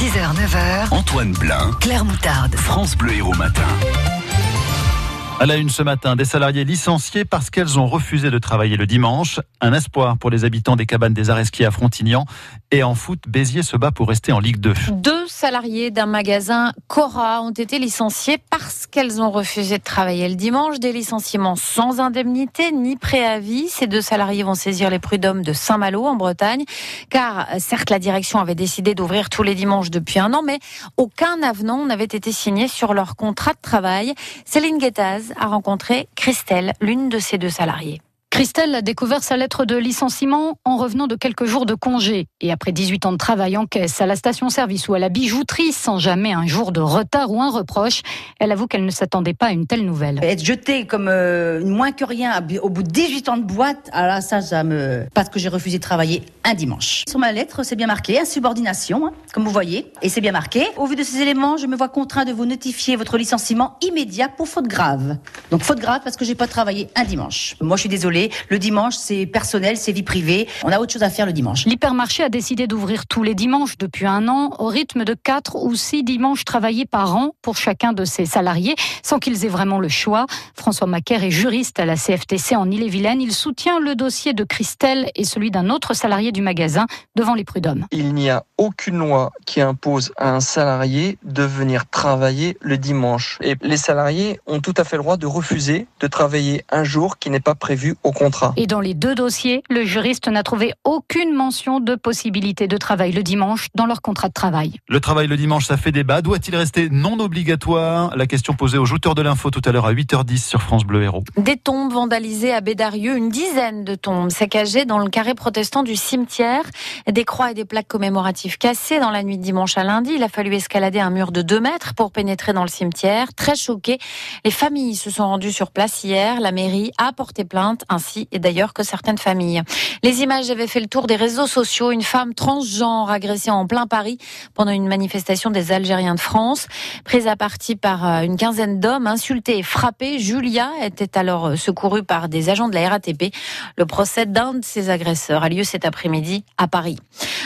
6h, 9h, Antoine Blin, Claire Moutarde. France Bleu Héros Matin. À la une ce matin, des salariés licenciés parce qu'elles ont refusé de travailler le dimanche. Un espoir pour les habitants des cabanes des Aresquiers à Frontignan. Et en foot, Béziers se bat pour rester en Ligue 2. Deux salariés d'un magasin Cora ont été licenciés parce qu'elles ont refusé de travailler le dimanche. Des licenciements sans indemnité ni préavis. Ces deux salariés vont saisir les prud'hommes de Saint-Malo en Bretagne. Car certes, la direction avait décidé d'ouvrir tous les dimanches depuis un an, mais aucun avenant n'avait été signé sur leur contrat de travail. Céline Guettaz a rencontré Christelle, l'une de ces deux salariés. Christelle a découvert sa lettre de licenciement en revenant de quelques jours de congé. Et après 18 ans de travail en caisse, à la station-service ou à la bijouterie, sans jamais un jour de retard ou un reproche, elle avoue qu'elle ne s'attendait pas à une telle nouvelle. Être jetée comme euh, moins que rien au bout de 18 ans de boîte, alors là, ça, ça me... Parce que j'ai refusé de travailler un dimanche. Sur ma lettre, c'est bien marqué, insubordination, hein, comme vous voyez, et c'est bien marqué. Au vu de ces éléments, je me vois contraint de vous notifier votre licenciement immédiat pour faute grave. Donc faute grave parce que j'ai pas travaillé un dimanche. Moi, je suis désolée, le dimanche, c'est personnel, c'est vie privée. On a autre chose à faire le dimanche. L'hypermarché a décidé d'ouvrir tous les dimanches depuis un an, au rythme de 4 ou 6 dimanches travaillés par an pour chacun de ses salariés, sans qu'ils aient vraiment le choix. François Macaire est juriste à la CFTC en Ille-et-Vilaine. Il soutient le dossier de Christelle et celui d'un autre salarié du magasin devant les prud'hommes. Il n'y a aucune loi qui impose à un salarié de venir travailler le dimanche. Et les salariés ont tout à fait le droit de refuser de travailler un jour qui n'est pas prévu au contrat. Et dans les deux dossiers, le juriste n'a trouvé aucune mention de possibilité de travail le dimanche dans leur contrat de travail. Le travail le dimanche, ça fait débat. Doit-il rester non obligatoire? La question posée au jouteur de l'info tout à l'heure à 8h10 sur France Bleu Héros. Des tombes vandalisées à Bédarieux, une dizaine de tombes saccagées dans le carré protestant du cimetière. Des croix et des plaques commémoratives cassées dans la nuit de dimanche à lundi. Il a fallu escalader un mur de 2 mètres pour pénétrer dans le cimetière. Très choqués, les familles se sont rendues sur place hier. La mairie a porté plainte ainsi et d'ailleurs que certaines familles. Les images avaient fait le tour des réseaux sociaux. Une femme transgenre agressée en plein Paris pendant une manifestation des Algériens de France. Prise à partie par euh, une quinzaine d'hommes, insultés et frappés, Julia était alors euh, secourue par des agents de la RATP. Le procès d'un de ces agresseurs a lieu cet après-midi à Paris.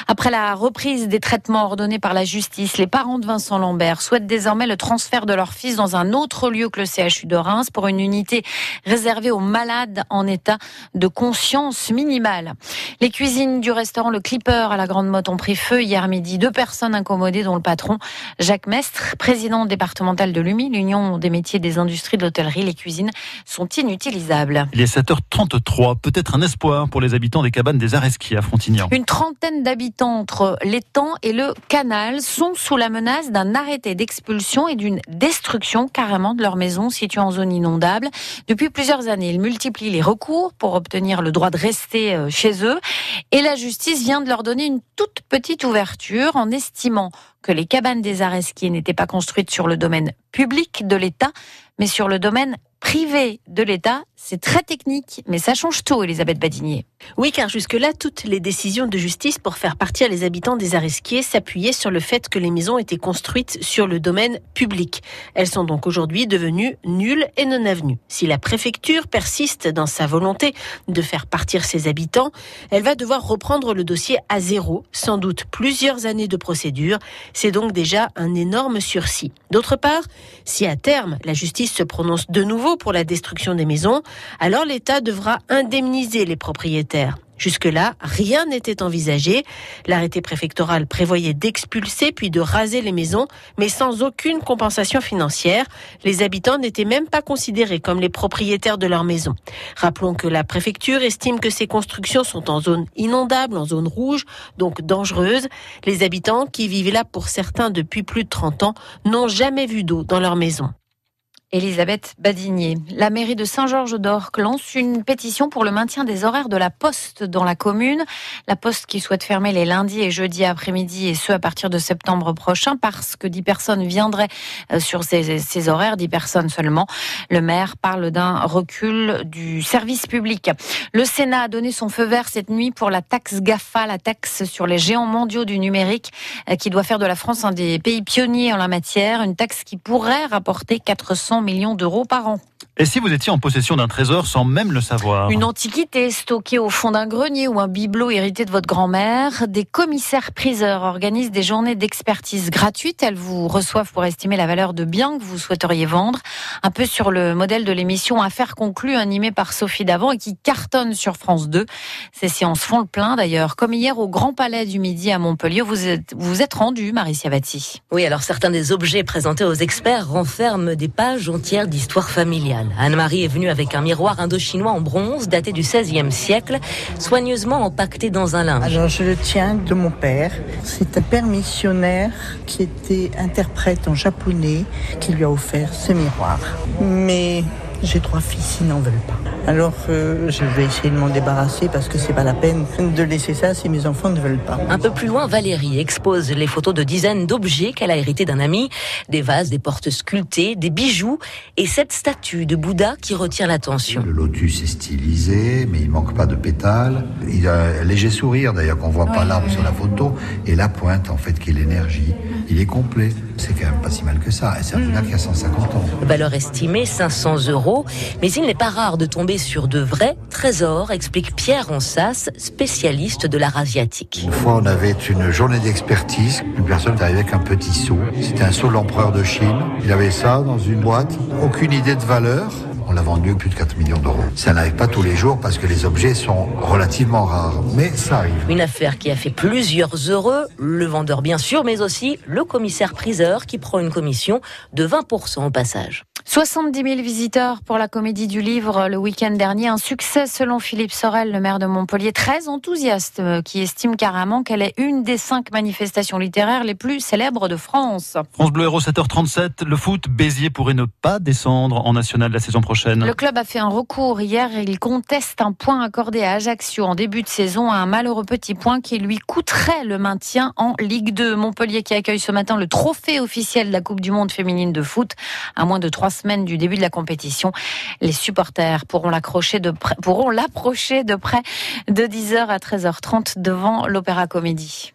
Après la reprise des traitements ordonnés par la justice, les parents de Vincent Lambert souhaitent désormais le transfert de leur fils dans un autre lieu que le CHU de Reims pour une unité réservée aux malades en état de conscience minimale. Les cuisines du restaurant Le Clipper à la Grande Motte ont pris feu hier midi. Deux personnes incommodées, dont le patron Jacques Mestre, président départemental de l'UMI, l'Union des métiers des industries de l'hôtellerie. Les cuisines sont inutilisables. Il est 7h33. Peut-être un espoir pour les habitants des cabanes des Aresquies à Frontignan. Une trentaine d'habitants entre l'étang et le canal sont sous la menace d'un arrêté d'expulsion et d'une destruction carrément de leur maison située en zone inondable. Depuis plusieurs années, ils multiplient les recours pour obtenir le droit de rester euh, chez eux et la justice vient de leur donner une toute petite ouverture en estimant que les cabanes des Aresquiers n'étaient pas construites sur le domaine public de l'État, mais sur le domaine privé de l'État. C'est très technique, mais ça change tout, Elisabeth Badinier. Oui, car jusque-là, toutes les décisions de justice pour faire partir les habitants des Aresquiers s'appuyaient sur le fait que les maisons étaient construites sur le domaine public. Elles sont donc aujourd'hui devenues nulles et non avenues. Si la préfecture persiste dans sa volonté de faire partir ses habitants, elle va devoir reprendre le dossier à zéro, sans doute plusieurs années de procédure. C'est donc déjà un énorme sursis. D'autre part, si à terme la justice se prononce de nouveau pour la destruction des maisons, alors l'État devra indemniser les propriétaires. Jusque-là, rien n'était envisagé. L'arrêté préfectoral prévoyait d'expulser puis de raser les maisons, mais sans aucune compensation financière. Les habitants n'étaient même pas considérés comme les propriétaires de leur maison. Rappelons que la préfecture estime que ces constructions sont en zone inondable, en zone rouge, donc dangereuse. Les habitants, qui vivent là pour certains depuis plus de 30 ans, n'ont jamais vu d'eau dans leur maison. Elisabeth Badinier. La mairie de Saint-Georges d'Orc lance une pétition pour le maintien des horaires de la poste dans la commune. La poste qui souhaite fermer les lundis et jeudis après-midi et ce à partir de septembre prochain parce que 10 personnes viendraient euh, sur ces, horaires, 10 personnes seulement. Le maire parle d'un recul du service public. Le Sénat a donné son feu vert cette nuit pour la taxe GAFA, la taxe sur les géants mondiaux du numérique euh, qui doit faire de la France un des pays pionniers en la matière. Une taxe qui pourrait rapporter 400 millions d'euros par an. Et si vous étiez en possession d'un trésor sans même le savoir Une antiquité stockée au fond d'un grenier ou un bibelot hérité de votre grand-mère, des commissaires priseurs organisent des journées d'expertise gratuites. Elles vous reçoivent pour estimer la valeur de biens que vous souhaiteriez vendre, un peu sur le modèle de l'émission Affaires conclues animée par Sophie Davant et qui cartonne sur France 2. Ces séances font le plein d'ailleurs, comme hier au Grand Palais du Midi à Montpellier. Vous êtes, vous êtes rendu, Marie Siavati. Oui, alors certains des objets présentés aux experts renferment des pages entières d'histoire familiale. Anne-Marie est venue avec un miroir indo-chinois en bronze daté du XVIe siècle, soigneusement empaqueté dans un linge. Alors je le tiens de mon père. C'est un père missionnaire qui était interprète en japonais qui lui a offert ce miroir. Mais j'ai trois fils, ils n'en veulent pas. Alors euh, je vais essayer de m'en débarrasser parce que c'est pas la peine de laisser ça si mes enfants ne veulent pas. Un peu plus loin, Valérie expose les photos de dizaines d'objets qu'elle a hérités d'un ami, des vases, des portes sculptées, des bijoux et cette statue de Bouddha qui retient l'attention. Le lotus est stylisé, mais il manque pas de pétales. Il a un léger sourire d'ailleurs qu'on voit pas l'arbre sur la photo et la pointe en fait qui est l'énergie. Il est complet. C'est quand même pas si mal que ça. Et c'est un Bouddha qui a 150 ans. Valeur estimée 500 euros, mais il n'est pas rare de tomber sur de vrais trésors, explique Pierre Ronsas, spécialiste de l'art asiatique. Une fois, on avait une journée d'expertise. Une personne est arrivée avec un petit seau. C'était un seau de l'empereur de Chine. Il avait ça dans une boîte. Aucune idée de valeur. On l'a vendu plus de 4 millions d'euros. Ça n'arrive pas tous les jours parce que les objets sont relativement rares. Mais ça arrive. Une affaire qui a fait plusieurs heureux, le vendeur bien sûr, mais aussi le commissaire-priseur qui prend une commission de 20% au passage. 70 000 visiteurs pour la comédie du livre le week-end dernier. Un succès selon Philippe Sorel, le maire de Montpellier, très enthousiaste, euh, qui estime carrément qu'elle est une des cinq manifestations littéraires les plus célèbres de France. France Bleu Héros 7h37, le foot, Béziers pourrait ne pas descendre en national la saison prochaine. Le club a fait un recours hier et il conteste un point accordé à Ajaccio en début de saison, un malheureux petit point qui lui coûterait le maintien en Ligue 2. Montpellier qui accueille ce matin le trophée officiel de la Coupe du Monde féminine de foot à moins de trois semaines du début de la compétition. Les supporters pourront l'accrocher de près, pourront l'approcher de près de 10h à 13h30 devant l'Opéra Comédie.